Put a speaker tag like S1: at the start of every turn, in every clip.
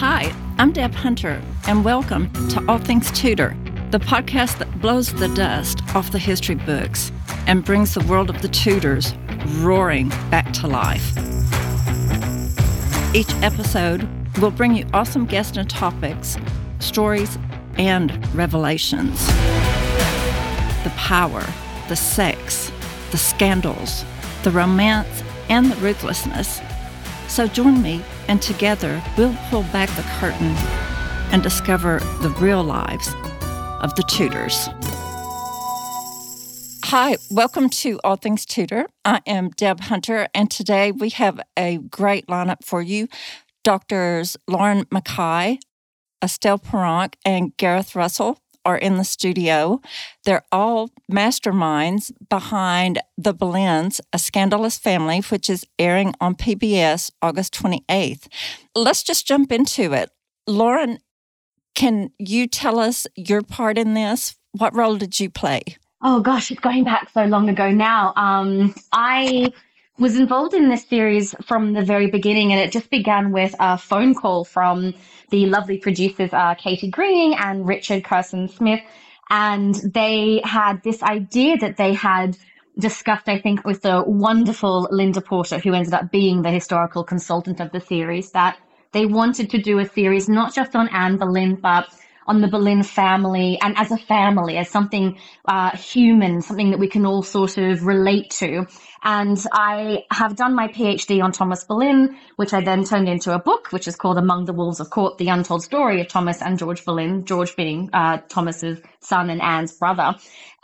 S1: Hi, I'm Deb Hunter, and welcome to All Things Tudor, the podcast that blows the dust off the history books and brings the world of the Tudors roaring back to life. Each episode will bring you awesome guests and topics, stories, and revelations. The power, the sex, the scandals, the romance, and the ruthlessness. So join me, and together we'll pull back the curtain and discover the real lives of the Tudors. Hi, welcome to All Things Tudor. I am Deb Hunter, and today we have a great lineup for you. Doctors Lauren MacKay, Estelle Paranque, and Gareth Russell are in the studio. They're all masterminds behind The Boleyns, A Scandalous Family, which is airing on PBS August 28th. Let's just jump into it. Lauren, can you tell us your part in this? What role did you play?
S2: Oh gosh, it's going back so long ago now. Um, I was involved in this series from the very beginning, and it just began with a phone call from the lovely producers, are Katie Greening and Richard Carson Smith. And they had this idea that they had discussed, I think, with the wonderful Linda Porter, who ended up being the historical consultant of the series, that they wanted to do a series not just on Anne Boleyn, but on the Boleyn family and as a family, as something uh, human, something that we can all sort of relate to. And I have done my PhD on Thomas Boleyn, which I then turned into a book, which is called Among the Wolves of Court, The Untold Story of Thomas and George Boleyn, George being uh, Thomas's son and Anne's brother.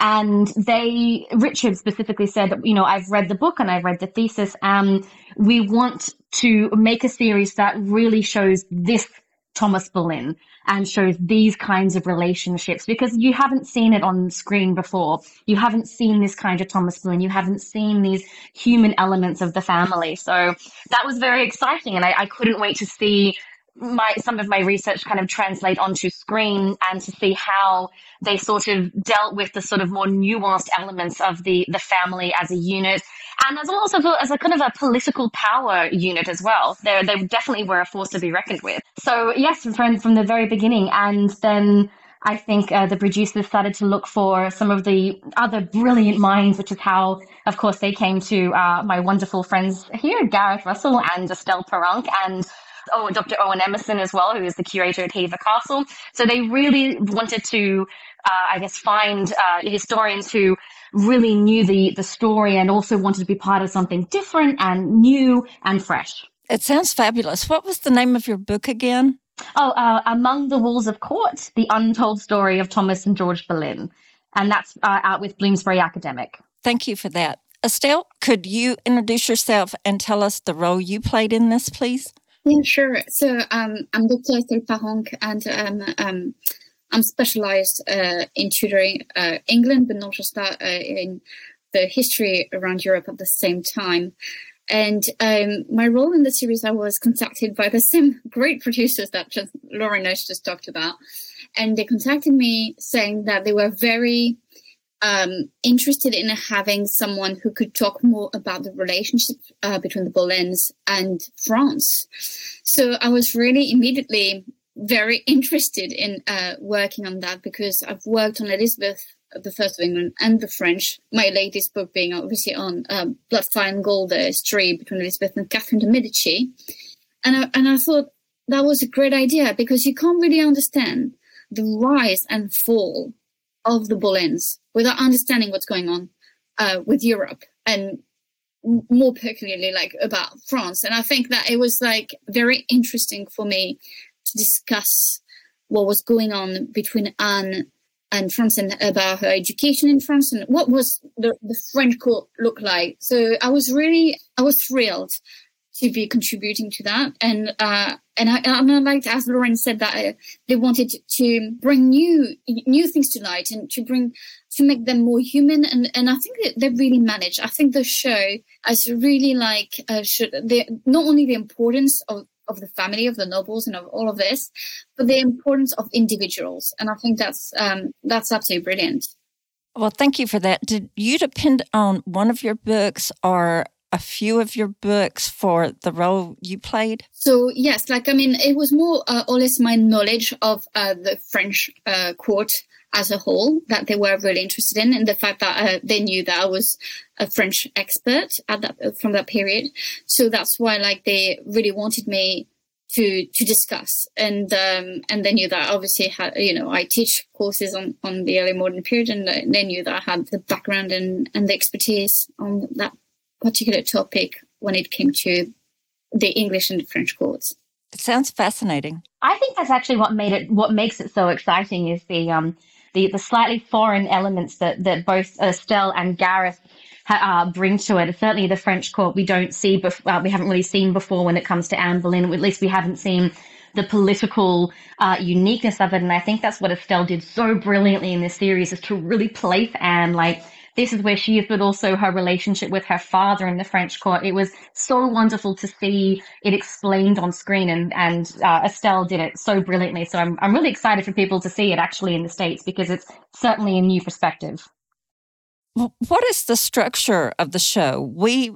S2: And they, Richard specifically said you know, I've read the book and I've read the thesis, and we want to make a series that really shows this Thomas Boleyn and shows these kinds of relationships because you haven't seen it on screen before. You haven't seen this kind of Thomas Boleyn. You haven't seen these human elements of the family. So that was very exciting. And I, I couldn't wait to see my some of my research kind of translate onto screen and to see how they sort of dealt with the sort of more nuanced elements of the the family as a unit and as also as a kind of a political power unit as well. They they definitely were a force to be reckoned with. So yes, from from the very beginning, and then. I think uh, the producers started to look for some of the other brilliant minds, which is how, of course, they came to uh, my wonderful friends here, Gareth Russell and Estelle Paranque, and oh, Dr. Owen Emerson as well, who is the curator at Hever Castle. So they really wanted to, uh, I guess, find uh, historians who really knew the, the story and also wanted to be part of something different and new and fresh.
S1: It sounds fabulous. What was the name of your book again?
S2: Oh, uh, Among the Wolves of Court, The Untold Story of Thomas and George Boleyn. And that's uh, out with Bloomsbury Academic.
S1: Thank you for that. Estelle, could you introduce yourself and tell us the role you played in this, please?
S3: Yeah, sure. So um, I'm Dr. Estelle Paranque, and um, um, I'm specialized uh, in tutoring uh, England, but not just that, uh, in the history around Europe at the same time. And um, my role in the series, I was contacted by the same great producers that just Lauren Osh just talked about, and they contacted me saying that they were very um, interested in having someone who could talk more about the relationship uh, between the Boleyns and France. So I was really immediately very interested in uh, working on that because I've worked on Elizabeth the First of England and the French. My latest book being obviously on um, Blood, Fire and Gold, the history between Elizabeth and Catherine de Medici. And I, and I thought that was a great idea because you can't really understand the rise and fall of the Boleyns without understanding what's going on uh, with Europe and more particularly like about France. And I think that it was like very interesting for me to discuss what was going on between Anne and France and about her education in France and what was the, the French court look like. So I was really, I was thrilled to be contributing to that. And uh, and I, and I liked, as Lauren said, that uh, they wanted to bring new new things to light and to bring to make them more human. And and I think that they really managed. I think the show has really like uh, should the not only the importance of of the family of the nobles and of all of this, but the importance of individuals. And I think that's um, that's absolutely brilliant.
S1: Well, thank you for that. Did you depend on one of your books or a few of your books for the role you played?
S3: So yes, like I mean, it was more uh, or less my knowledge of uh, the French uh, court as a whole that they were really interested in, and the fact that uh, they knew that I was a French expert at that from that period. So that's why, like, they really wanted me to to discuss, and um, and they knew that obviously had you know I teach courses on on the early modern period, and they knew that I had the background and and the expertise on that particular topic when it came to the English and the French courts.
S1: It sounds fascinating.
S2: I think that's actually what made it what makes it so exciting is the um the, the slightly foreign elements that, that both Estelle and Gareth uh, bring to it. Certainly, the French court we don't see, bef- uh, we haven't really seen before when it comes to Anne Boleyn. At least we haven't seen the political uh, uniqueness of it. And I think that's what Estelle did so brilliantly in this series is to really place Anne like this is where she is, but also her relationship with her father in the French court. It was so wonderful to see it explained on screen, and and uh, Estelle did it so brilliantly. So I'm I'm really excited for people to see it actually in the states because it's certainly a new perspective.
S1: What is the structure of the show? We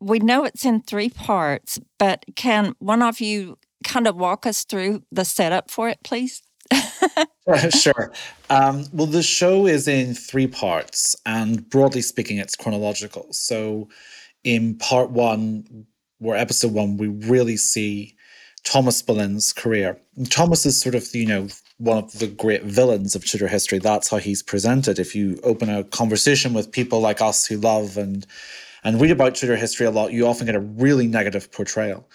S1: we know it's in three parts, but can one of you kind of walk us through the setup for it, please?
S4: sure. Um, well, the show is in three parts, and broadly speaking, it's chronological. So, in part one, or episode one, we really see Thomas Boleyn's career. And Thomas is sort of, you know, one of the great villains of Tudor history. That's how he's presented. If you open a conversation with people like us who love and and read about Tudor history a lot, you often get a really negative portrayal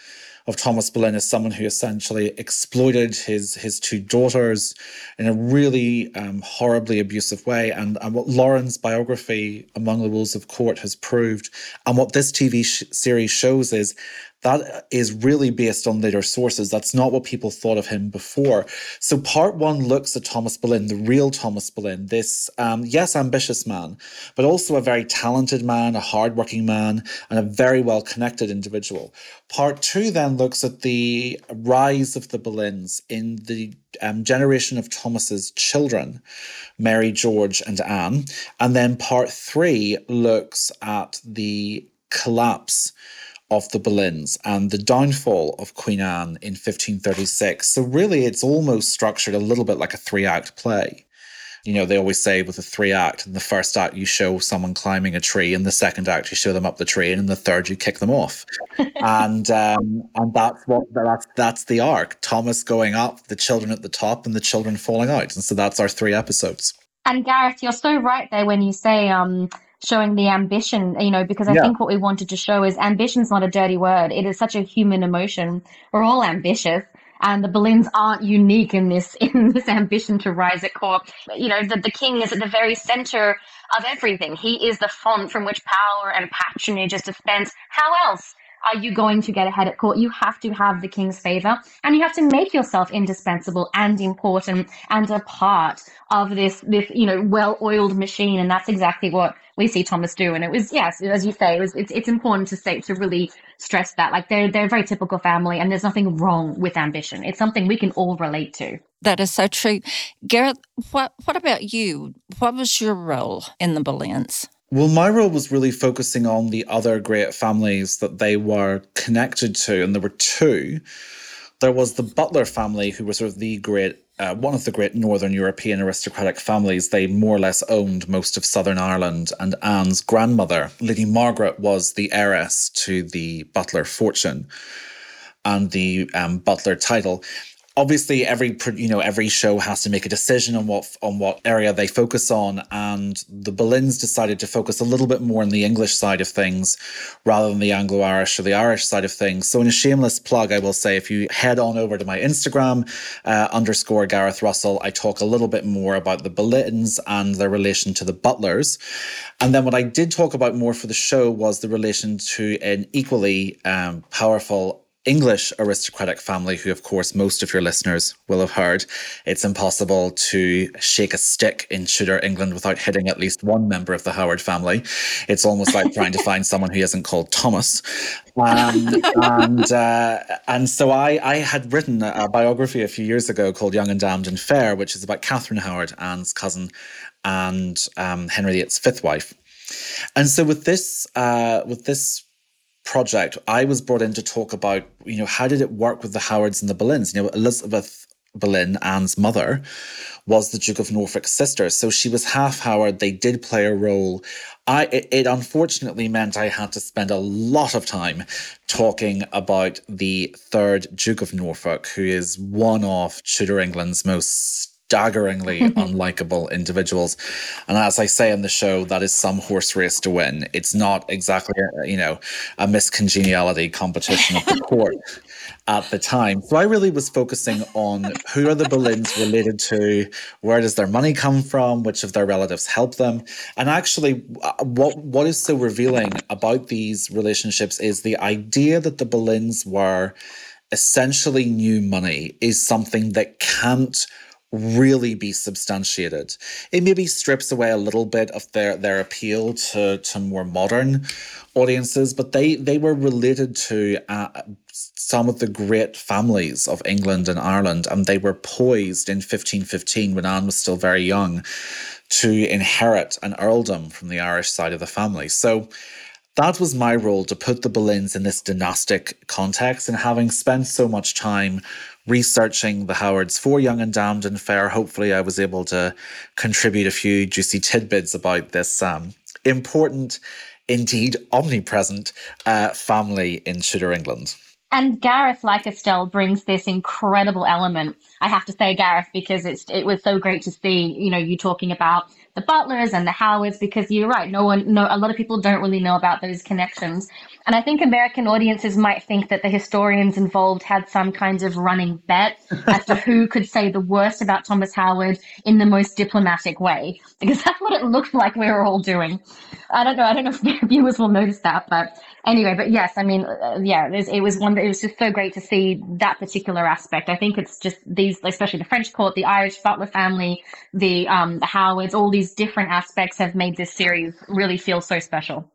S4: of Thomas Boleyn as someone who essentially exploited his his two daughters in a really um, horribly abusive way. And, and what Lauren's biography, Among the Wolves of Court, has proved, and what this TV sh- series shows is that is really based on later sources. That's not what people thought of him before. So part one looks at Thomas Boleyn, the real Thomas Boleyn, this, um, yes, ambitious man, but also a very talented man, a hardworking man, and a very well connected individual. Part two then looks at the rise of the Boleyns in the um, generation of Thomas's children, Mary, George, and Anne. And then part three looks at the collapse of the Boleyns and the downfall of Queen Anne in 1536. So, really, it's almost structured a little bit like a three act play. You know, they always say with a three act, in the first act, you show someone climbing a tree, in the second act, you show them up the tree, and in the third, you kick them off. and um, and that's what that's that's the arc Thomas going up, the children at the top, and the children falling out. And so that's our three episodes.
S2: And Gareth, you're so right there when you say um, showing the ambition, you know, because I yeah. think what we wanted to show is ambition's not a dirty word. It is such a human emotion. We're all ambitious. And the Boleyns aren't unique in this in this ambition to rise at court. You know, the, the king is at the very center of everything. He is the font from which power and patronage is dispensed. How else are you going to get ahead at court? You have to have the king's favor and you have to make yourself indispensable and important and a part of this, this, you know, well-oiled machine. And that's exactly what we see Thomas do. And it was, yes, as you say, it was, it's, it's important to say, to really stress that. Like they're, they're a very typical family and there's nothing wrong with ambition. It's something we can all relate to.
S1: That is so true. Gareth, what, what about you? What was your role in the Boleyns?
S4: Well, my role was really focusing on the other great families that they were connected to, and there were two. There was the Butler family, who were sort of the great, uh, one of the great Northern European aristocratic families. They more or less owned most of Southern Ireland, and Anne's grandmother, Lady Margaret, was the heiress to the Butler fortune and the um, Butler title obviously every you know every show has to make a decision on what on what area they focus on and the Boleyns decided to focus a little bit more on the English side of things rather than the Anglo-Irish or the Irish side of things. So in a shameless plug I will say if you head on over to my Instagram uh, underscore Gareth Russell I talk a little bit more about the Boleyns and their relation to the Butlers. And then what I did talk about more for the show was the relation to an equally um, powerful English aristocratic family, who, of course, most of your listeners will have heard, it's impossible to shake a stick in Tudor England without hitting at least one member of the Howard family. It's almost like trying to find someone who isn't called Thomas. And uh, and so I, I had written a biography a few years ago called Young and Damned and Fair, which is about Catherine Howard, Anne's cousin, and um, Henry VIII's fifth wife. And so with this uh, with this project, I was brought in to talk about, you know, how did it work with the Howards and the Boleyns? You know, Elizabeth Boleyn, Anne's mother, was the Duke of Norfolk's sister. So she was half Howard. They did play a role. I it, it, unfortunately meant I had to spend a lot of time talking about the third Duke of Norfolk, who is one of Tudor England's most staggeringly unlikable individuals. And as I say in the show, that is some horse race to win. It's not exactly, a, you know, a miscongeniality competition of the court at the time. So I really was focusing on who are the Boleyns related to, where does their money come from, which of their relatives help them, and actually, uh, what what is so revealing about these relationships is the idea that the Boleyns were essentially new money is something that can't really be substantiated. It maybe strips away a little bit of their their appeal to to more modern audiences, but they they were related to uh, some of the great families of England and Ireland, and they were poised in 1515 when Anne was still very young to inherit an earldom from the Irish side of the family. So that was my role to put the Boleyns in this dynastic context, and having spent so much time researching the Howards for Young and Damned and Fair, hopefully I was able to contribute a few juicy tidbits about this um, important, indeed omnipresent uh, family in Tudor England.
S2: And Gareth, like Estelle, brings this incredible element. I have to say, Gareth, because it's it was so great to see, you know, you talking about the Butlers and the Howards, because you're right. No one, no, a lot of people don't really know about those connections. And I think American audiences might think that the historians involved had some kind of running bet as to who could say the worst about Thomas Howard in the most diplomatic way, because that's what it looked like we were all doing. I don't know. I don't know if viewers will notice that, but anyway, but yes, I mean, uh, yeah, it was one that it was just so great to see that particular aspect. I think it's just these, especially the French court, the Irish Butler family, the um, the Howards, all these different aspects have made this series really feel so special.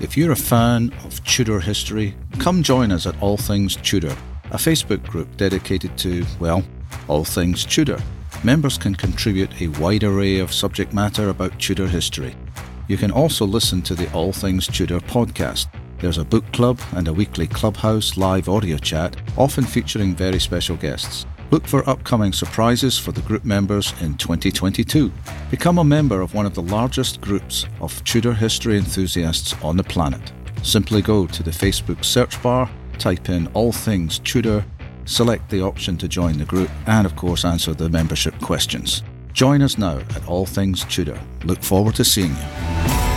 S5: If you're a fan of Tudor history, come join us at All Things Tudor, a Facebook group dedicated to, well, all things Tudor. Members can contribute a wide array of subject matter about Tudor history. You can also listen to the All Things Tudor podcast. There's a book club and a weekly clubhouse live audio chat, often featuring very special guests. Look for upcoming surprises for the group members in 2022. Become a member of one of the largest groups of Tudor history enthusiasts on the planet. Simply go to the Facebook search bar, type in All Things Tudor, select the option to join the group, and of course answer the membership questions. Join us now at All Things Tudor. Look forward to seeing you.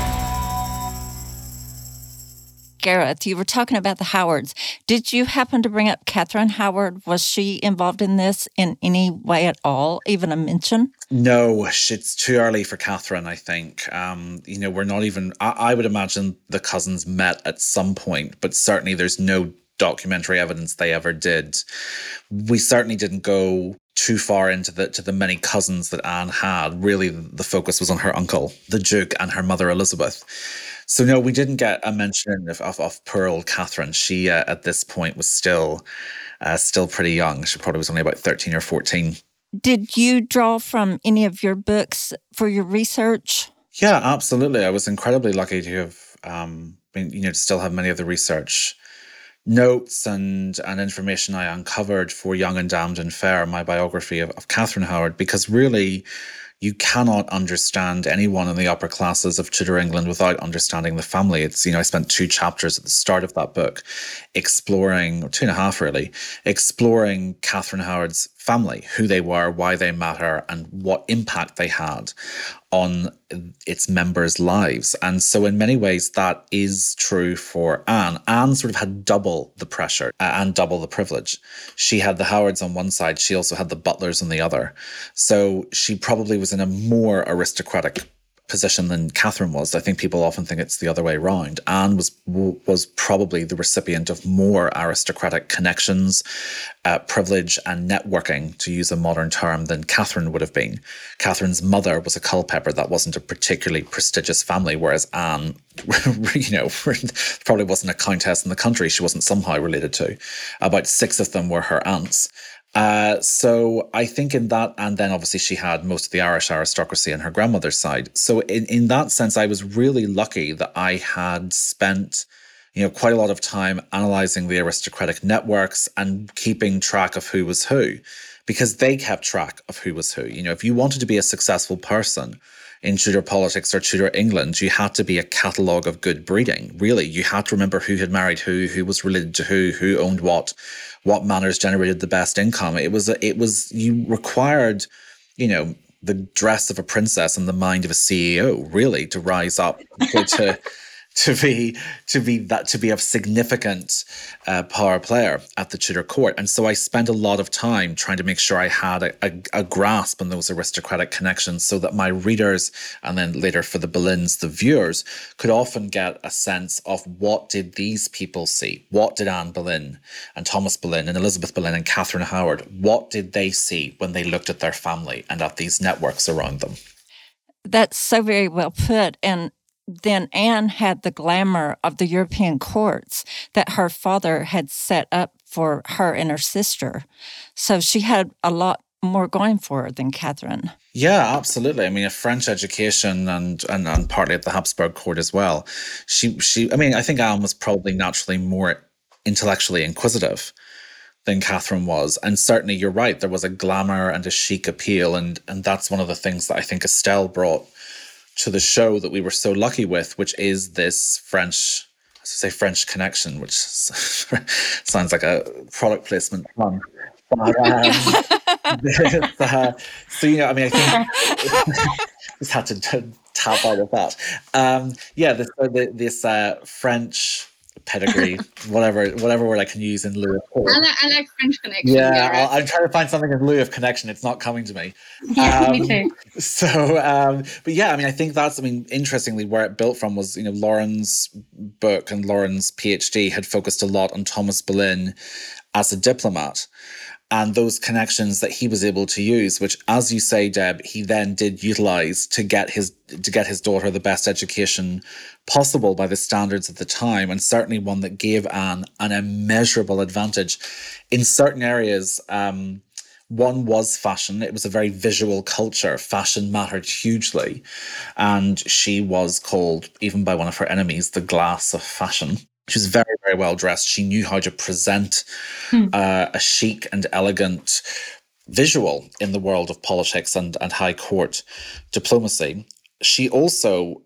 S1: Gareth, you were talking about the Howards. Did you happen to bring up Catherine Howard? Was she involved in this in any way at all, even a mention?
S4: No, it's too early for Catherine, I think. Um, you know, we're not even, I, I would imagine the cousins met at some point, but certainly there's no documentary evidence they ever did. We certainly didn't go too far into the to the many cousins that Anne had. Really, the focus was on her uncle, the Duke, and her mother Elizabeth. So no, we didn't get a mention of of, of poor old Catherine. She uh, at this point was still uh, still pretty young. She probably was only about thirteen or fourteen.
S1: Did you draw from any of your books for your research?
S4: Yeah, absolutely. I was incredibly lucky to have um, been, you know, to still have many of the research notes and and information I uncovered for Young and Damned and Fair, my biography of, of Catherine Howard, because really you cannot understand anyone in the upper classes of Tudor England without understanding the family. It's, you know, I spent two chapters at the start of that book exploring, or two and a half really, exploring Catherine Howard's family, who they were, why they matter, and what impact they had on its members' lives. And so, in many ways, that is true for Anne. Anne sort of had double the pressure uh, and double the privilege. She had the Howards on one side, she also had the Butlers on the other. So, she probably was in a more aristocratic position than Catherine was. I think people often think it's the other way around. Anne was was probably the recipient of more aristocratic connections, uh, privilege, and networking, to use a modern term, than Catherine would have been. Catherine's mother was a Culpeper. That wasn't a particularly prestigious family, whereas Anne, you know, probably wasn't a countess in the country. She wasn't somehow related to. About six of them were her aunts. Uh, so I think in that, and then obviously she had most of the Irish aristocracy on her grandmother's side. So in, in that sense, I was really lucky that I had spent, you know, quite a lot of time analyzing the aristocratic networks and keeping track of who was who, because they kept track of who was who. You know, if you wanted to be a successful person, in Tudor politics or Tudor England, you had to be a catalogue of good breeding. Really, you had to remember who had married who, who was related to who, who owned what, what manners generated the best income. It was it was you required, you know, the dress of a princess and the mind of a CEO really to rise up to to be to be that to be a significant uh, power player at the Tudor court. And so I spent a lot of time trying to make sure I had a, a, a, grasp on those aristocratic connections so that my readers and then later for the Boleyns, the viewers, could often get a sense of what did these people see? What did Anne Boleyn and Thomas Boleyn and Elizabeth Boleyn and Catherine Howard, what did they see when they looked at their family and at these networks around them?
S1: That's so very well put. And then Anne had the glamour of the European courts that her father had set up for her and her sister. So she had a lot more going for her than Catherine.
S4: Yeah, absolutely. I mean, a French education and, and and partly at the Habsburg court as well. She she. I mean, I think Anne was probably naturally more intellectually inquisitive than Catherine was, and certainly you're right. There was a glamour and a chic appeal, and and that's one of the things that I think Estelle brought to the show that we were so lucky with, which is this French, I say French connection, which sounds like a product placement pun. But, um, this, uh, so you know, I mean, I think just had to tap out of that. Um, yeah, this, this uh, French pedigree, whatever whatever word I can use in lieu of.
S3: I like, I like French connection.
S4: Yeah, I'm trying to find something in lieu of connection. It's not coming to me.
S2: Yeah, um, me too.
S4: So, um, but yeah, I mean, I think that's. I mean, interestingly, where it built from was you know Lauren's book and Lauren's PhD had focused a lot on Thomas Boleyn as a diplomat and those connections that he was able to use which as you say deb he then did utilize to get his to get his daughter the best education possible by the standards of the time and certainly one that gave anne an immeasurable advantage in certain areas um, one was fashion. It was a very visual culture. Fashion mattered hugely. And she was called, even by one of her enemies, the glass of fashion. She was very, very well dressed. She knew how to present hmm. uh, a chic and elegant visual in the world of politics and, and high court diplomacy. She also,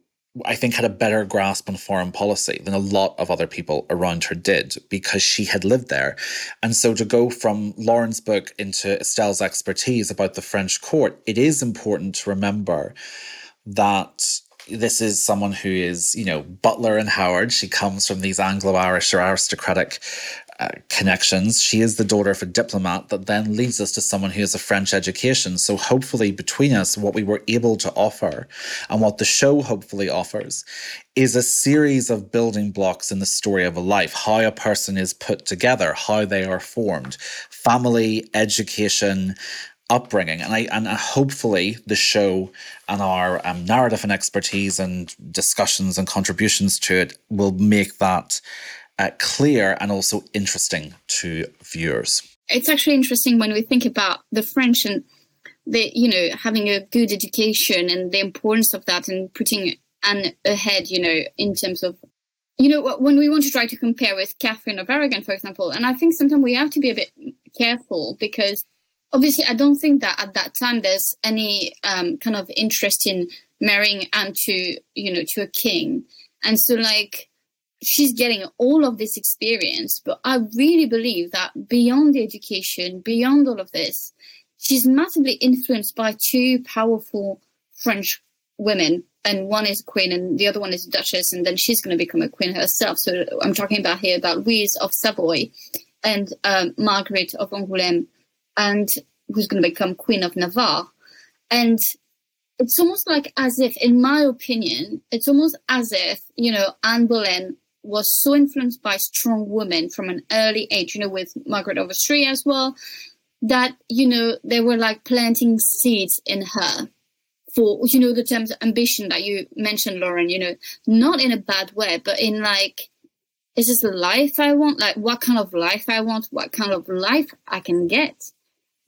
S4: I think, had a better grasp on foreign policy than a lot of other people around her did because she had lived there. And so to go from Lauren's book into Estelle's expertise about the French court, it is important to remember that this is someone who is, you know, Butler and Howard. She comes from these Anglo Irish or aristocratic uh, connections. She is the daughter of a diplomat that then leads us to someone who has a French education. So, hopefully, between us, what we were able to offer and what the show hopefully offers is a series of building blocks in the story of a life how a person is put together, how they are formed, family, education, upbringing. And i and hopefully the show and our um, narrative and expertise and discussions and contributions to it will make that uh, clear and also interesting to viewers.
S3: It's actually interesting when we think about the french and the you know having a good education and the importance of that and putting an ahead you know in terms of you know when we want to try to compare with catherine of aragon for example and i think sometimes we have to be a bit careful because obviously, I don't think that at that time there's any um, kind of interest in marrying Anne to you know to a king, and so like she's getting all of this experience. But I really believe that beyond the education, beyond all of this, she's massively influenced by two powerful French women. And one is queen, and the other one is a duchess, and then she's going to become a queen herself. So I'm talking about here about Louise of Savoy and um, Margaret of Angoulême and who's going to become Queen of Navarre. And it's almost like as if, in my opinion, it's almost as if, you know, Anne Boleyn was so influenced by strong women from an early age, you know, with Margaret of Austria as well, that, you know, they were like planting seeds in her for, you know, the terms ambition that you mentioned, Lauren, you know, not in a bad way, but in like, is this the life I want? Like, what kind of life I want? What kind of life I can get?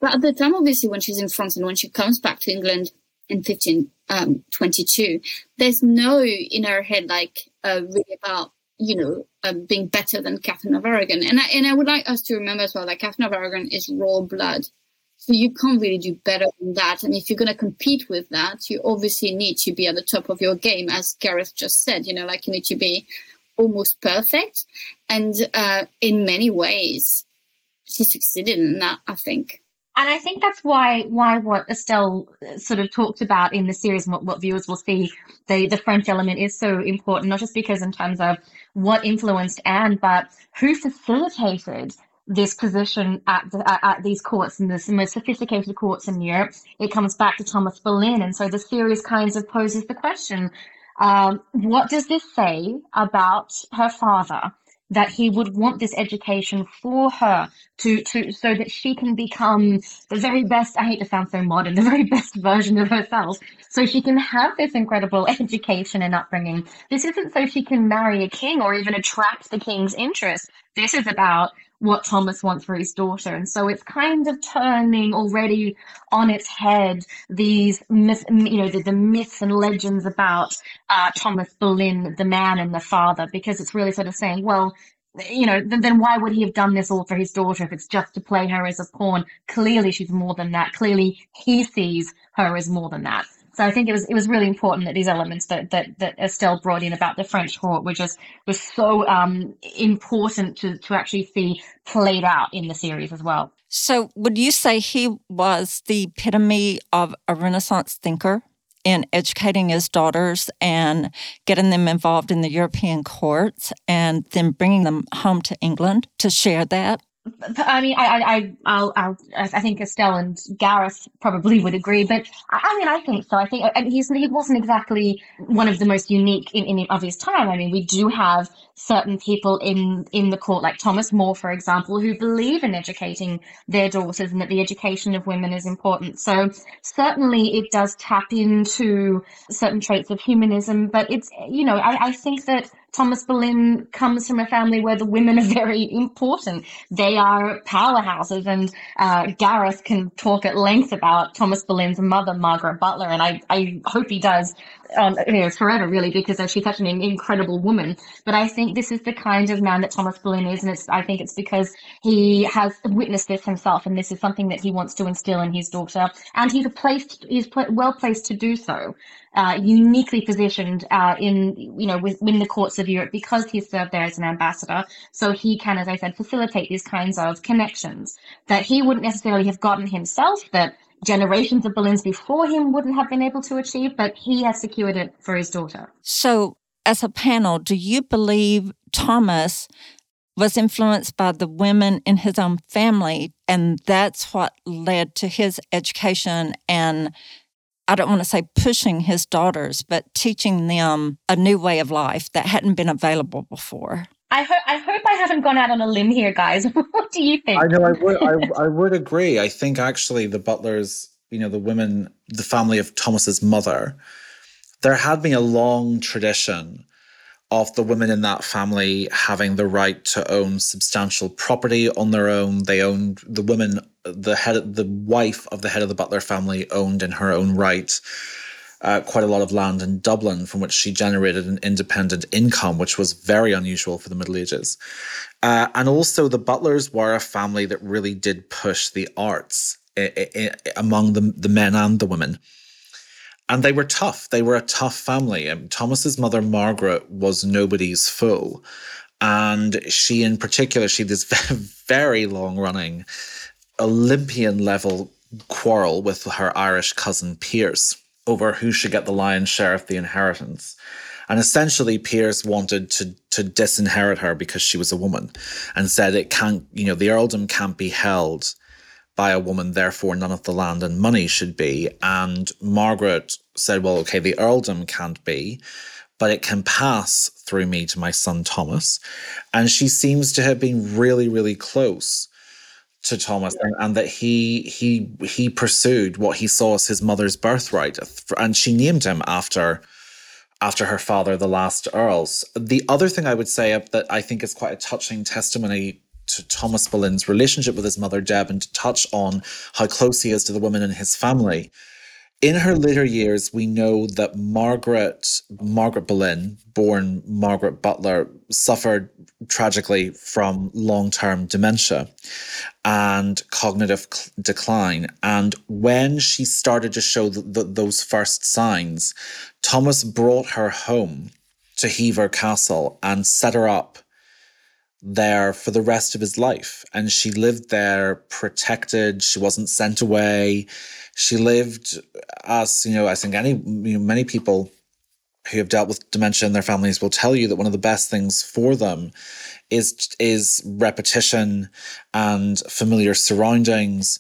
S3: But at the time, obviously, when she's in France and when she comes back to England in 1522, um, there's no in her head like uh, really about you know um, being better than Catherine of Aragon. And I and I would like us to remember as well that Catherine of Aragon is raw blood. So you can't really do better than that. And if you're going to compete with that, you obviously need to be at the top of your game, as Gareth just said. You know, like you need to be almost perfect. And uh, in many ways, she succeeded in that. I think.
S2: And I think that's why why what Estelle sort of talked about in the series and what, what viewers will see, the, the French element is so important, not just because in terms of what influenced Anne, but who facilitated this position at, the, at these courts and the most sophisticated courts in Europe. It comes back to Thomas Boleyn. And so the series kind of poses the question, um, what does this say about her father? That he would want this education for her to, to so that she can become the very best i hate to sound so modern the very best version of herself so she can have this incredible education and upbringing. This isn't so she can marry a king or even attract the king's interest. This is about what Thomas wants for his daughter. And so it's kind of turning already on its head these myth, you know, the, the myths and legends about uh, Thomas Boleyn, the man and the father, because it's really sort of saying, well, you know, then, then why would he have done this all for his daughter if it's just to play her as a pawn? Clearly, she's more than that. Clearly, he sees her as more than that. So I think it was it was really important that these elements that that, that Estelle brought in about the French court were just was so um, important to to actually see played out in the series as well.
S1: So would you say he was the epitome of a Renaissance thinker? in educating his daughters and getting them involved in the European courts and then bringing them home to England to share that?
S2: I mean, I, I, I'll, I'll, I think Estelle and Gareth probably would agree, but I, mean, I think so. I think, and he's, he wasn't exactly one of the most unique in, in of his time. I mean, we do have certain people in, in the court, like Thomas More, for example, who believe in educating their daughters and that the education of women is important. So certainly it does tap into certain traits of humanism, but it's, you know, I, I think that Thomas Boleyn comes from a family where the women are very important. They are powerhouses, and uh, Gareth can talk at length about Thomas Boleyn's mother, Margaret Butler, and I, I hope he does um, you know, forever, really, because she's such an incredible woman. But I think this is the kind of man that Thomas Boleyn is, and it's I think it's because he has witnessed this himself, and this is something that he wants to instill in his daughter, and he's placed, he's well placed to do so uh, uniquely positioned uh, in you know within the courts of Europe because he served there as an ambassador. So he can, as I said, facilitate these kinds of connections that he wouldn't necessarily have gotten himself. That generations of Boleyns before him wouldn't have been able to achieve, but he has secured it for his daughter.
S1: So, as a panel, do you believe Thomas was influenced by the women in his own family, and that's what led to his education and I don't want to say pushing his daughters, but teaching them a new way of life that hadn't been available before.
S2: I, ho- I hope I haven't gone out on a limb here, guys. what do you think?
S4: I know I would I, I would agree. I think actually the butlers, you know, the women, the family of Thomas's mother, there had been a long tradition of the women in that family having the right to own substantial property on their own. They owned the women, the head, the wife of the head of the Butler family owned in her own right uh, quite a lot of land in Dublin from which she generated an independent income, which was very unusual for the Middle Ages. Uh, and also, the Butlers were a family that really did push the arts I- I- among the, the men and the women and they were tough. They were a tough family. And Thomas's mother, Margaret, was nobody's fool. And she, in particular, she had this very long running Olympian level quarrel with her Irish cousin Piers over who should get the lion's share of the inheritance. And essentially, Piers wanted to to disinherit her because she was a woman, and said it can't, you know, the earldom can't be held by a woman, therefore none of the land and money should be. And Margaret said, Well, okay, the earldom can't be, but it can pass through me to my son Thomas. And she seems to have been really, really close to Thomas and, and, that he he he pursued what he saw as his mother's birthright. And she named him after after her father, the last earls. The other thing I would say that I think is quite a touching testimony to Thomas Boleyn's relationship with his mother Deb and to touch on how close he is to the women in his family. In her later years, we know that Margaret Margaret Boleyn, born Margaret Butler, suffered tragically from long-term dementia and cognitive decline. And when she started to show the, the, those first signs, Thomas brought her home to Hever Castle and set her up there for the rest of his life. And she lived there protected. She wasn't sent away. She lived as, you know, I think any, you know, many people who have dealt with dementia in their families will tell you that one of the best things for them is is repetition and familiar surroundings.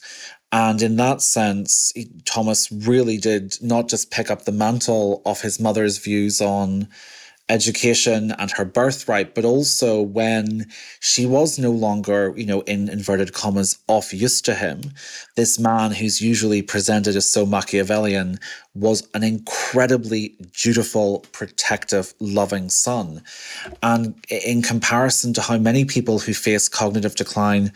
S4: And in that sense thomas really did not just pick up the mantle of his mother's views on education and her birthright, but also when she was no longer, you know, in inverted commas, off used to him, this man who's usually presented as so Machiavellian was an incredibly dutiful, protective, loving son. And in comparison to how many people who face cognitive decline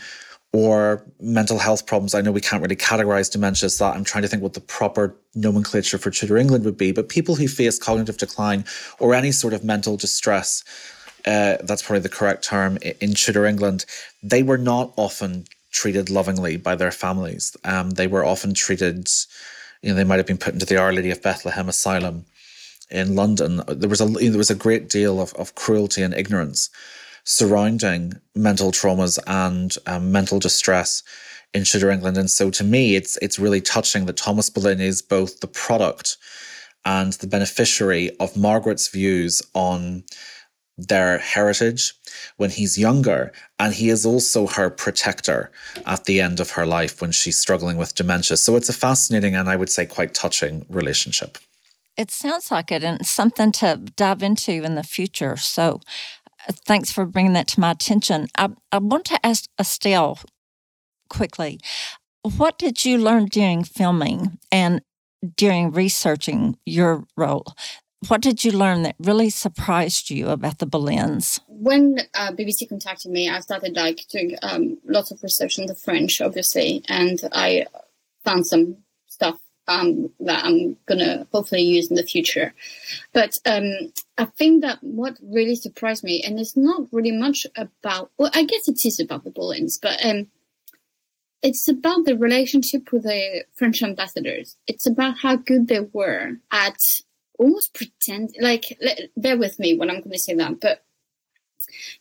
S4: or mental health problems. I know we can't really categorize dementia as that. I'm trying to think what the proper nomenclature for Tudor England would be. But people who face cognitive decline or any sort of mental distress, uh, that's probably the correct term in Tudor England, they were not often treated lovingly by their families. Um, they were often treated, you know, they might have been put into the Our Lady of Bethlehem Asylum in London. There was a there was a great deal of, of cruelty and ignorance surrounding mental traumas and um, mental distress in Tudor England. And so to me, it's it's really touching that Thomas Boleyn is both the product and the beneficiary of Margaret's views on their heritage when he's younger. And he is also her protector at the end of her life when she's struggling with dementia. So it's a fascinating and I would say quite touching relationship.
S1: It sounds like it and something to dive into in the future. So thanks for bringing that to my attention. I, I want to ask Estelle quickly what did you learn during filming and during researching your role? What did you learn that really surprised you about the Boleyns?
S3: When uh, BBC contacted me, I started like doing um, lots of research on the French, obviously, and I found some um, that I'm gonna hopefully use in the future. But um, I think that what really surprised me, and it's not really much about, well, I guess it is about the Boleyns, but um, it's about the relationship with the French ambassadors. It's about how good they were at almost pretend, like, bear with me when I'm going to say that, but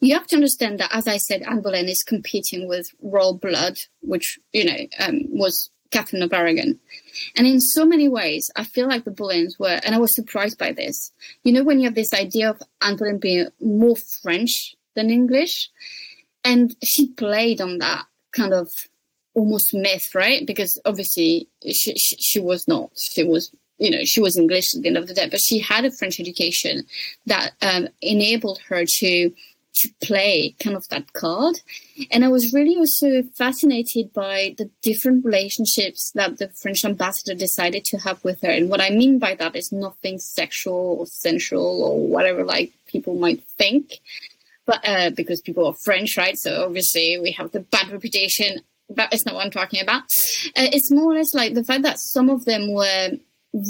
S3: you have to understand that, as I said, Anne Boleyn is competing with royal blood, which, you know, um, was Catherine of Aragon. And in so many ways, I feel like the Boleyns were, and I was surprised by this. You know, when you have this idea of Anne Boleyn being more French than English, and she played on that kind of almost myth, right? Because obviously she, she, she was not. She was you know, she was English at the end of the day, but she had a French education that um, enabled her to to play kind of that card. And I was really also fascinated by the different relationships that the French ambassador decided to have with her. And what I mean by that is nothing sexual or sensual or whatever like people might think. But uh, because people are French, right? So obviously we have the bad reputation. That is not what I'm talking about. Uh, it's more or less like the fact that some of them were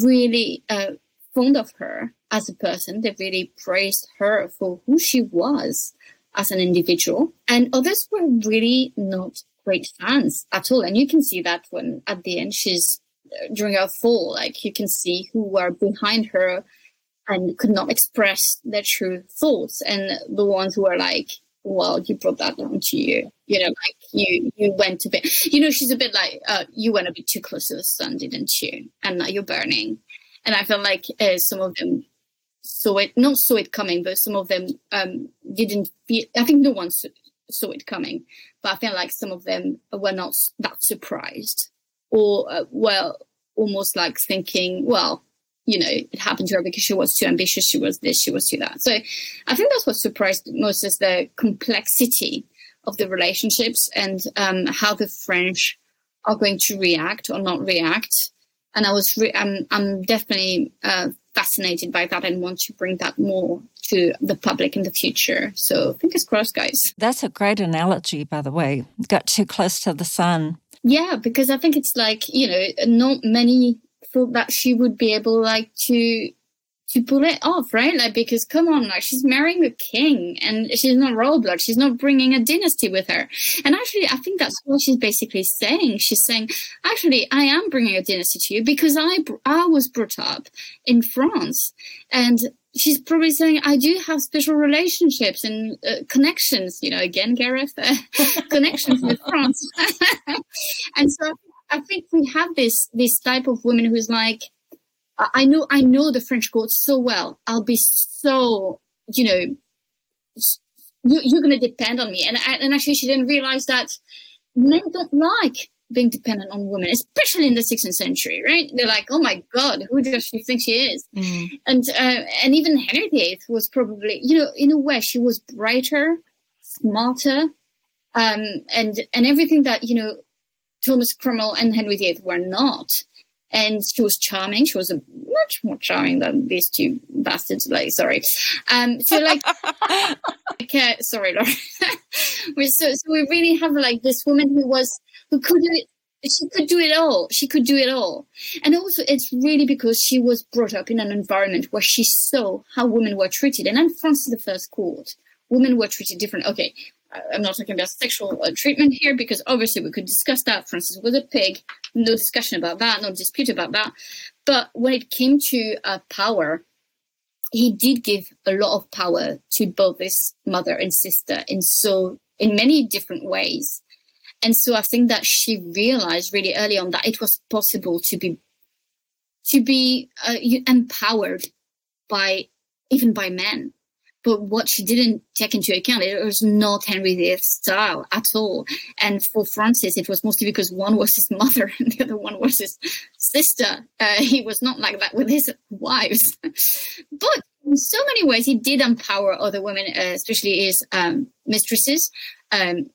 S3: really uh, fond of her as a person. They really praised her for who she was as an individual. And others were really not great fans at all. And you can see that when at the end she's during her fall, like you can see who were behind her and could not express their true thoughts. And the ones who were like, well, you brought that down to you. You know, like you you went a bit. You know, she's a bit like uh, you went a bit too close to the sun, didn't you? And now you're burning. And I feel like uh, some of them saw it, not saw it coming, but some of them um, didn't feel, I think no one saw it coming, but I feel like some of them were not that surprised or, uh, well, almost like thinking, well, you know, it happened to her because she was too ambitious, she was this, she was too that. So I think that's what surprised most is the complexity of the relationships and um, how the French are going to react or not react. And I was, re- I'm, I'm definitely uh, fascinated by that and want to bring that more to the public in the future. So fingers crossed, guys.
S1: That's a great analogy, by the way. Got too close to the sun.
S3: Yeah, because I think it's like, you know, not many thought that she would be able like to to pull it off, right? Like, because come on, like she's marrying a king and she's not royal blood. She's not bringing a dynasty with her. And actually, I think that's what she's basically saying. She's saying, actually, I am bringing a dynasty to you because I, I was brought up in France and she's probably saying I do have special relationships and uh, connections. You know, again, Gareth, uh, connections with France, and so I think we have this this type of woman who's like, I know I know the French court so well. I'll be so you know you, are going to depend on me. And and actually, she didn't realize that men don't like being dependent on women, especially in the 16th century, right? They're like, oh my God, who does she think she is? Mm. And uh, and even Henry VIII was probably, you know, in a way, she was brighter, smarter, um, and and everything that you know Thomas Cromwell and Henry VIII were not and she was charming. She was a, much more charming than these two bastards. Like, sorry. Um, so like, okay, sorry, Laura. so, so we really have like this woman who was who could do it. She could do it all. She could do it all. And also, it's really because she was brought up in an environment where she saw how women were treated. And in France, the first court, women were treated different. Okay, I'm not talking about sexual uh, treatment here because obviously we could discuss that. Francis was a pig, no discussion about that, no dispute about that. But when it came to uh, power, he did give a lot of power to both his mother and sister in so in many different ways. And so I think that she realized really early on that it was possible to be to be uh, empowered by even by men but what she didn't take into account, it was not Henry VIII's style at all. And for Francis, it was mostly because one was his mother and the other one was his sister. Uh, he was not like that with his wives. but in so many ways, he did empower other women, uh, especially his um, mistresses. Um,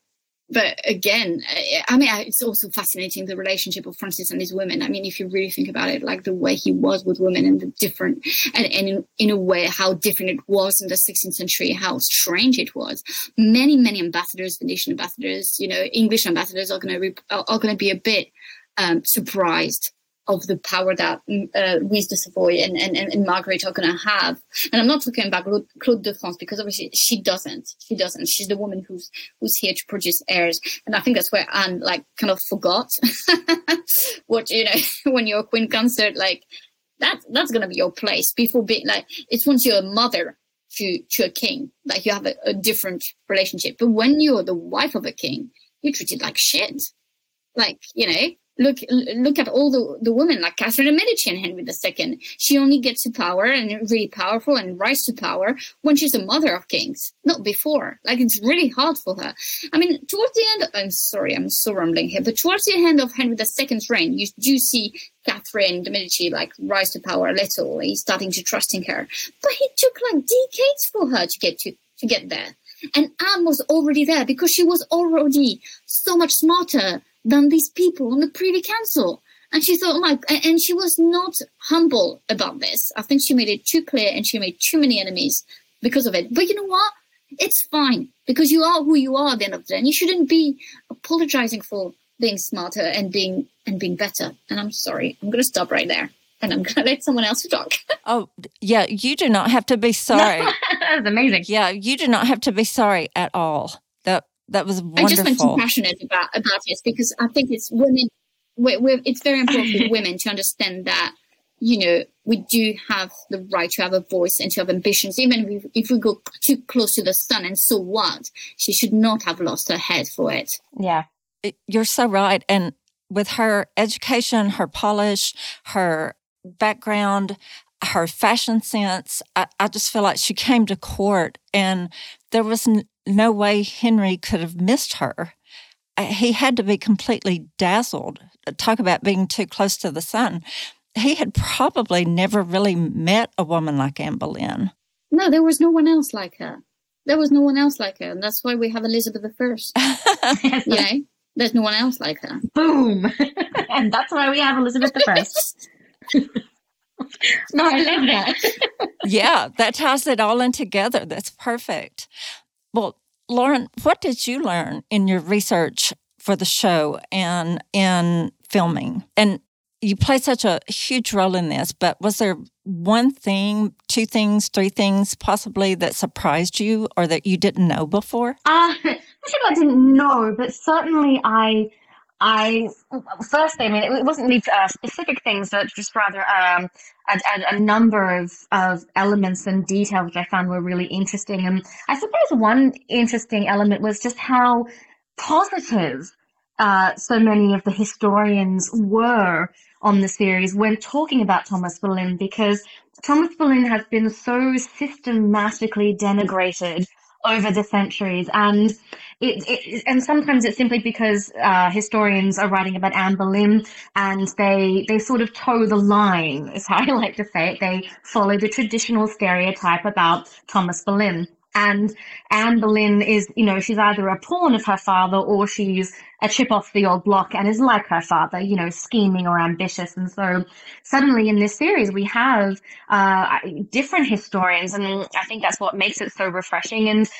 S3: but again, I mean, it's also fascinating the relationship of Francis and his women. I mean, if you really think about it, like the way he was with women and the different, and, and in, in a way, how different it was in the 16th century, how strange it was. Many, many ambassadors, Venetian ambassadors, you know, English ambassadors are going to are going to be a bit um, surprised of the power that uh, Louise de Savoy and, and, and Margaret are going to have. And I'm not talking about Claude de France because obviously she doesn't. She doesn't. She's the woman who's who's here to produce heirs. And I think that's where Anne like kind of forgot what you know when you're a queen consort like that that's going to be your place before being like it's once you're a mother to to a king like you have a, a different relationship. But when you're the wife of a king, you're treated like shit. Like you know look look at all the, the women like Catherine de Medici and Henry II. She only gets to power and really powerful and rise to power when she's the mother of kings, not before. Like it's really hard for her. I mean, towards the end, I'm sorry, I'm so rambling here, but towards the end of Henry II's reign, you do see Catherine de Medici like rise to power a little. He's starting to trust in her, but it took like decades for her to get to to get there. And Anne was already there because she was already so much smarter than these people on the Privy Council. And she thought, like, and she was not humble about this. I think she made it too clear and she made too many enemies because of it. But you know what? It's fine because you are who you are at the end of the day. And you shouldn't be apologizing for being smarter and being and being better. And I'm sorry, I'm going to stop right there and I'm going to let someone else talk.
S1: oh, yeah, you do not have to be sorry.
S2: that was amazing.
S1: Yeah, you do not have to be sorry at all. That that was wonderful. I
S3: just been too passionate about about this because I think it's women. We're, we're, it's very important for women to understand that you know we do have the right to have a voice and to have ambitions, even if, if we go too close to the sun. And so what? She should not have lost her head for it.
S2: Yeah,
S1: you're so right. And with her education, her polish, her background, her fashion sense, I, I, just feel like she came to court and there was n- no way Henry could have missed her. Uh, he had to be completely dazzled. Talk about being too close to the sun. He had probably never really met a woman like Anne Boleyn.
S3: No, there was no one else like her. There was no one else like her, and that's why we have Elizabeth I. you know, there's no one else like her.
S2: Boom, and that's why we have Elizabeth I. no, I love that.
S1: yeah, that ties it all in together. That's perfect. Well, Lauren, what did you learn in your research for the show and in filming? And you play such a huge role in this, but was there one thing, two things, three things possibly that surprised you or that you didn't know before?
S2: Uh, I didn't know, but certainly I I firstly, I mean, it wasn't these uh, specific things, but just rather um, a, a, a, number of, of elements and details which I found were really interesting. And I suppose one interesting element was just how positive uh, so many of the historians were on the series when talking about Thomas Boleyn, because Thomas Boleyn has been so systematically denigrated over the centuries. And it, it, and sometimes it's simply because uh, historians are writing about Anne Boleyn and they they sort of toe the line, is how I like to say it. They follow the traditional stereotype about Thomas Boleyn. And Anne Boleyn is, you know, she's either a pawn of her father or she's a chip off the old block and is like her father, you know, scheming or ambitious. And so suddenly in this series, we have uh, different historians. And I think that's what makes it so refreshing. And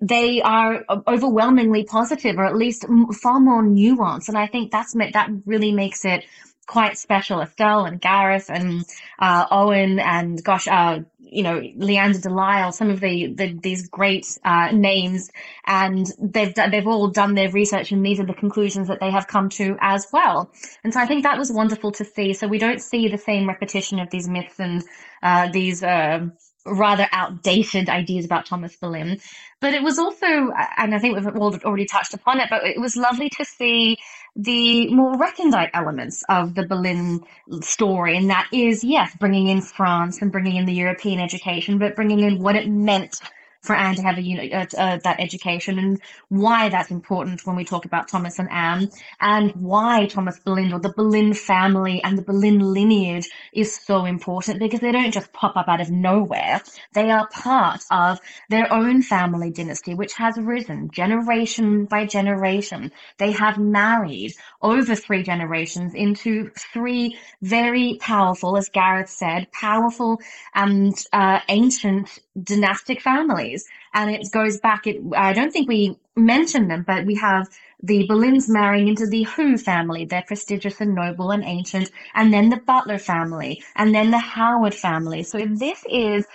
S2: they are overwhelmingly positive or at least far more nuanced. And I think that's that really makes it quite special. Estelle and Gareth and uh, Owen and gosh, uh, you know, Leanda de Lisle, some of the, the these great uh, names, and they've they've all done their research, and these are the conclusions that they have come to as well. And so I think that was wonderful to see. So we don't see the same repetition of these myths and uh, these uh, rather outdated ideas about Thomas Boleyn. But it was also, and I think we've already touched upon it, but it was lovely to see the more recondite elements of the Boleyn story. And that is, yes, bringing in France and bringing in the European education, but bringing in what it meant for Anne to have a, uh, uh, that education and why that's important when we talk about Thomas and Anne and why Thomas Boleyn or the Boleyn family and the Boleyn lineage is so important because they don't just pop up out of nowhere. They are part of their own family dynasty, which has risen generation by generation. They have married over three generations into three very powerful, as Gareth said, powerful and uh, ancient dynastic families. And it goes back, it, I don't think we mentioned them, but we have the Boleyns marrying into the Hoo family. They're prestigious and noble and ancient. And then the Butler family, and then the Howard family. So this is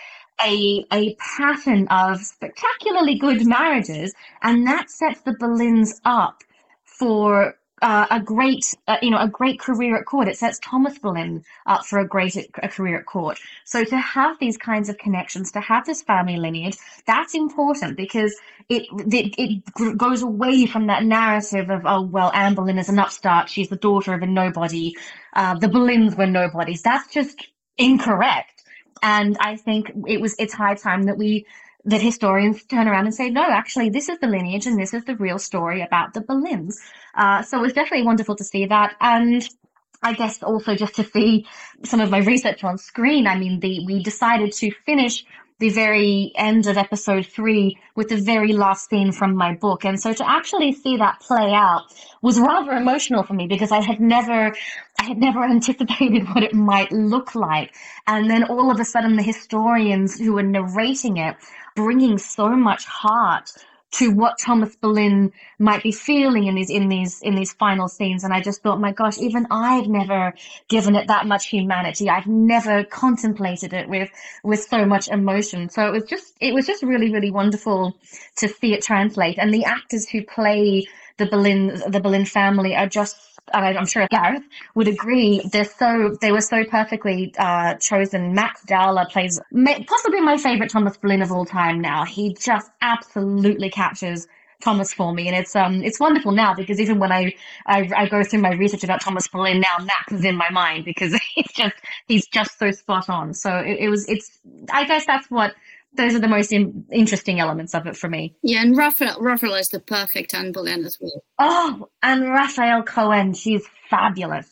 S2: a, a pattern of spectacularly good marriages, and that sets the Boleyns up for uh, a great, uh, you know, a great career at court. It sets Thomas Boleyn up for a great a career at court. So to have these kinds of connections, to have this family lineage, that's important because it it, it goes away from that narrative of oh well, Anne Boleyn is an upstart. She's the daughter of a nobody. Uh, the Boleyns were nobodies. That's just incorrect. And I think it was it's high time that we that historians turn around and say, no, actually, this is the lineage and this is the real story about the Boleyns. Uh, so it was definitely wonderful to see that. And I guess also just to see some of my research on screen. I mean, the we decided to finish the very end of episode three with the very last scene from my book. And so to actually see that play out was rather emotional for me because I had never, I had never anticipated what it might look like. And then all of a sudden the historians who were narrating it bringing so much heart to what Thomas Boleyn might be feeling in these in these in these final scenes. And I just thought, my gosh, even I've never given it that much humanity. I've never contemplated it with with so much emotion. So it was just it was just really, really wonderful to see it translate. And the actors who play the Boleyn the Boleyn family are just and I'm sure Gareth would agree, they're so they were so perfectly uh, chosen. Max Dowler plays possibly my favorite Thomas Boleyn of all time. Now he just absolutely captures Thomas for me, and it's um it's wonderful now because even when I I, I go through my research about Thomas Boleyn now, Max is in my mind because he's just he's just so spot on. So it, it was it's I guess that's what those are the most in, interesting elements of it for me.
S3: Yeah, and Raphael, Raphael is the perfect Anne Boleyn as well.
S2: Oh, and Raphael Cohen, she's fabulous.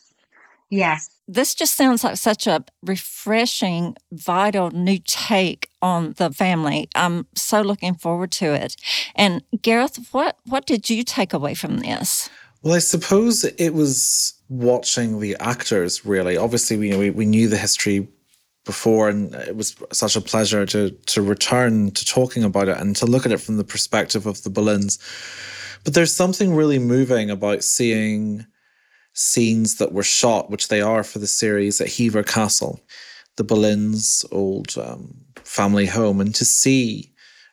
S2: Yes.
S1: This just sounds like such a refreshing, vital new take on the family. I'm so looking forward to it. And Gareth, what what did you take away from this?
S4: Well, I suppose it was watching the actors really. Obviously, we we, we knew the history before, and it was such a pleasure to to return to talking about it and to look at it from the perspective of the Boleyns. But there's something really moving about seeing scenes that were shot, which they are for the series at Hever Castle, the Boleyns' old um, family home, and to see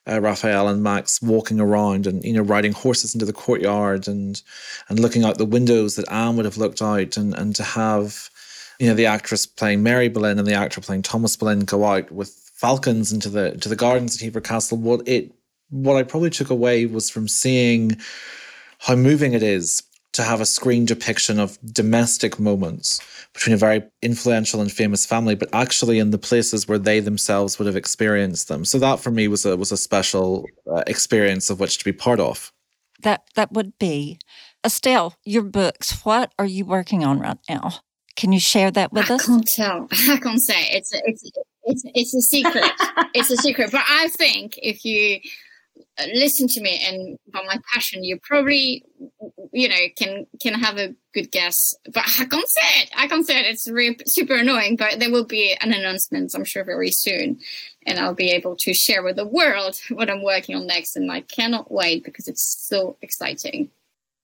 S4: uh, Raphael and Max walking around and you know riding horses into the courtyard and and looking out the windows that Anne would have looked out and and to have you know the actress playing Mary Boleyn and the actor playing Thomas Boleyn go out with falcons into the into the gardens at Hever Castle. What it what I probably took away was from seeing how moving it is to have a screen depiction of domestic moments between a very influential and famous family, but actually in the places where they themselves would have experienced them. So that for me was a was a special uh, experience of which to be part of.
S1: That that would be Estelle. Your books. What are you working on right now? Can you share that with
S3: I
S1: us?
S3: I can't tell. I can't say. It's it's it's it's a secret. it's a secret. But I think if you uh, listen to me and by my passion, you probably, you know, can can have a good guess. But I can't say it. I can't say it. It's really super annoying. But there will be an announcement, I'm sure, very soon, and I'll be able to share with the world what I'm working on next. And I cannot wait because it's so exciting.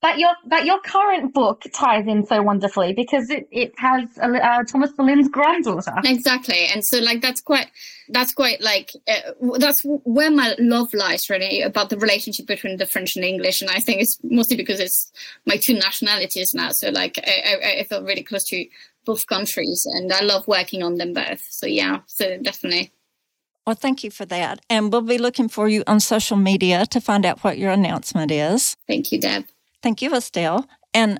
S2: But your but your current book ties in so wonderfully because it, it has uh, Thomas Boleyn's granddaughter.
S3: Exactly, and so like that's quite that's quite like uh, that's where my love lies really about the relationship between the French and English, and I think it's mostly because it's my two nationalities now. So like I, I, I feel really close to both countries, and I love working on them both. So yeah, so definitely.
S1: Well, thank you for that. And we'll be looking for you on social media to find out what your announcement is.
S3: Thank you, Deb.
S1: Thank you, Estelle. And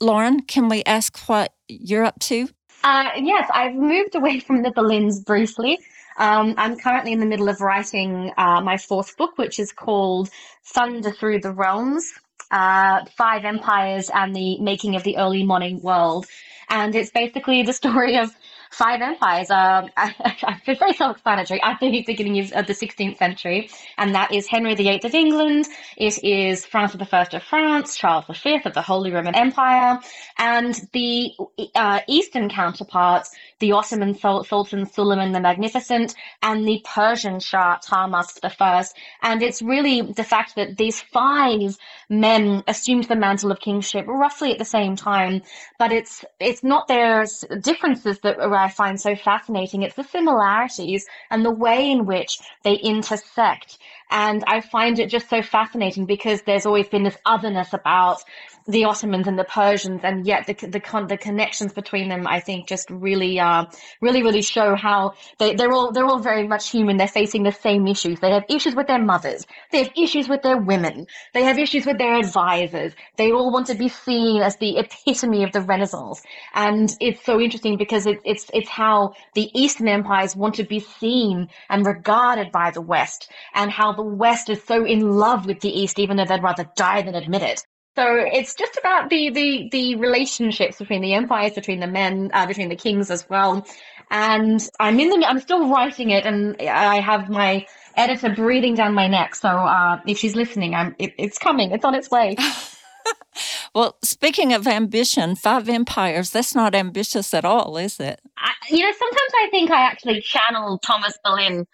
S1: Lauren, can we ask what you're up to?
S2: Uh, yes, I've moved away from the Boleyns briefly. Um, I'm currently in the middle of writing uh, my fourth book, which is called Thunder Through the Realms uh, Five Empires and the Making of the Early Modern World. And it's basically the story of five empires. Um, it's very self-explanatory at the beginning of the 16th century, and that is Henry VIII of England. It is Francis I of France, Charles V of the Holy Roman Empire, and the uh, eastern counterparts, the Ottoman Sultan Suleiman the Magnificent, and the Persian Shah Tahmasp I. And it's really the fact that these five men assumed the mantle of kingship roughly at the same time, but it's it's not their differences that uh, I find so fascinating. It's the similarities and the way in which they intersect. And I find it just so fascinating because there's always been this otherness about the Ottomans and the Persians, and yet the the, con- the connections between them, I think, just really, uh, really, really show how they, they're all they're all very much human. They're facing the same issues. They have issues with their mothers. They have issues with their women. They have issues with their advisors. They all want to be seen as the epitome of the Renaissance, and it's so interesting because it, it's it's how the Eastern empires want to be seen and regarded by the West, and how the West is so in love with the East, even though they'd rather die than admit it. So it's just about the the the relationships between the empires, between the men, uh, between the kings as well. And I'm in the I'm still writing it, and I have my editor breathing down my neck. So uh, if she's listening, I'm it, it's coming. It's on its way.
S1: well, speaking of ambition, Five Empires, that's not ambitious at all, is it?
S2: I, you know, sometimes I think I actually channel Thomas Boleyn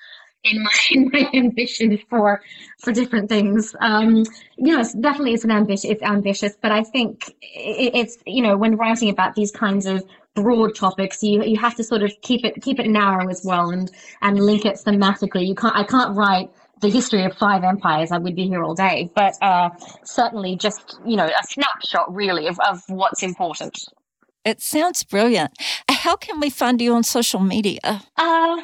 S2: in my in my ambition for for different things. Um, yes, definitely it's an ambitious. It's ambitious, but I think it, it's you know when writing about these kinds of broad topics, you you have to sort of keep it keep it narrow as well and and link it thematically. You can't I can't write the history of five empires, I would be here all day. But uh, certainly, just you know, a snapshot really of, of what's important.
S1: It sounds brilliant. How can we find you on social media?
S2: Uh,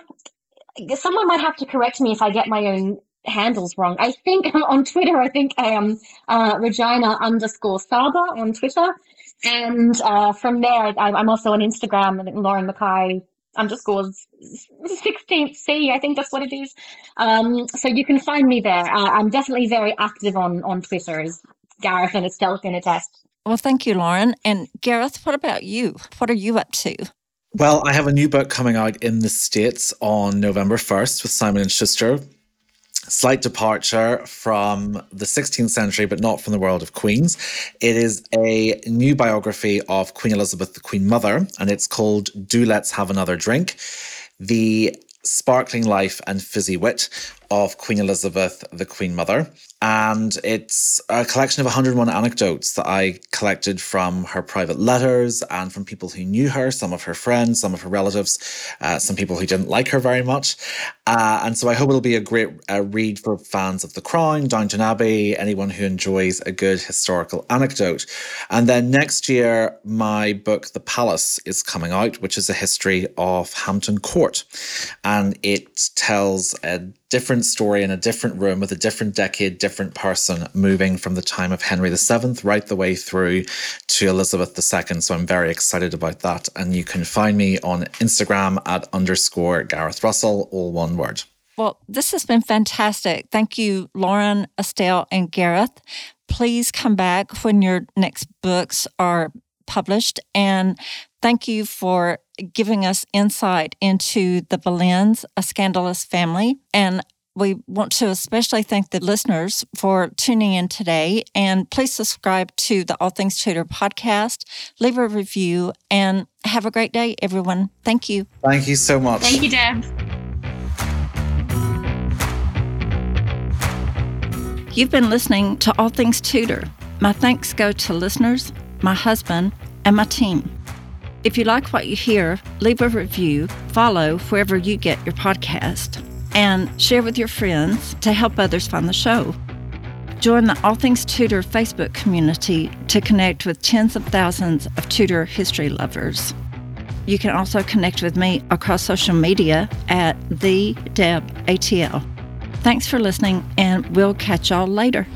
S2: someone might have to correct me if I get my own handles wrong. I think on Twitter, I think I am uh, Regina underscore Saba on Twitter. And uh, from there, I'm also on Instagram, think Lauren MacKay underscore 16th C, I think that's what it is. Um, so you can find me there. Uh, I'm definitely very active on, on Twitter, as Gareth and Estelle can attest.
S1: Well, thank you, Lauren. And Gareth, what about you? What are you up to?
S4: Well, I have a new book coming out in the States on November 1st with Simon and Schuster. Slight departure from the 16th century, but not from the world of queens. It is a new biography of Queen Elizabeth, the Queen Mother, and it's called Do Let's Have Another Drink. the sparkling life and fizzy wit of Queen Elizabeth, the Queen Mother. And it's a collection of 101 anecdotes that I collected from her private letters and from people who knew her, some of her friends, some of her relatives, uh, some people who didn't like her very much. Uh, and so I hope it'll be a great uh, read for fans of The Crown, Downton Abbey, anyone who enjoys a good historical anecdote. And then next year, my book, The Palace, is coming out, which is a history of Hampton Court. And it tells a different story in a different room with a different decade, different person, moving from the time of Henry VII right the way through to Elizabeth II. So I'm very excited about that. And you can find me on Instagram at underscore Gareth Russell, all one word.
S1: Well, this has been fantastic. Thank you, Lauren, Estelle, and Gareth. Please come back when your next books are published. And thank you for giving us insight into the Boleyns, a scandalous family. And we want to especially thank the listeners for tuning in today. And please subscribe to the All Things Tudor podcast, leave a review, and have a great day, everyone. Thank you.
S4: Thank you so much.
S2: Thank you, Deb.
S1: You've been listening to All Things Tudor. My thanks go to listeners, my husband, and my team. If you like what you hear, leave a review, follow wherever you get your podcast, and share with your friends to help others find the show. Join the All Things Tudor Facebook community to connect with tens of thousands of Tudor history lovers. You can also connect with me across social media at the Deb ATL. Thanks for listening, and we'll catch y'all later.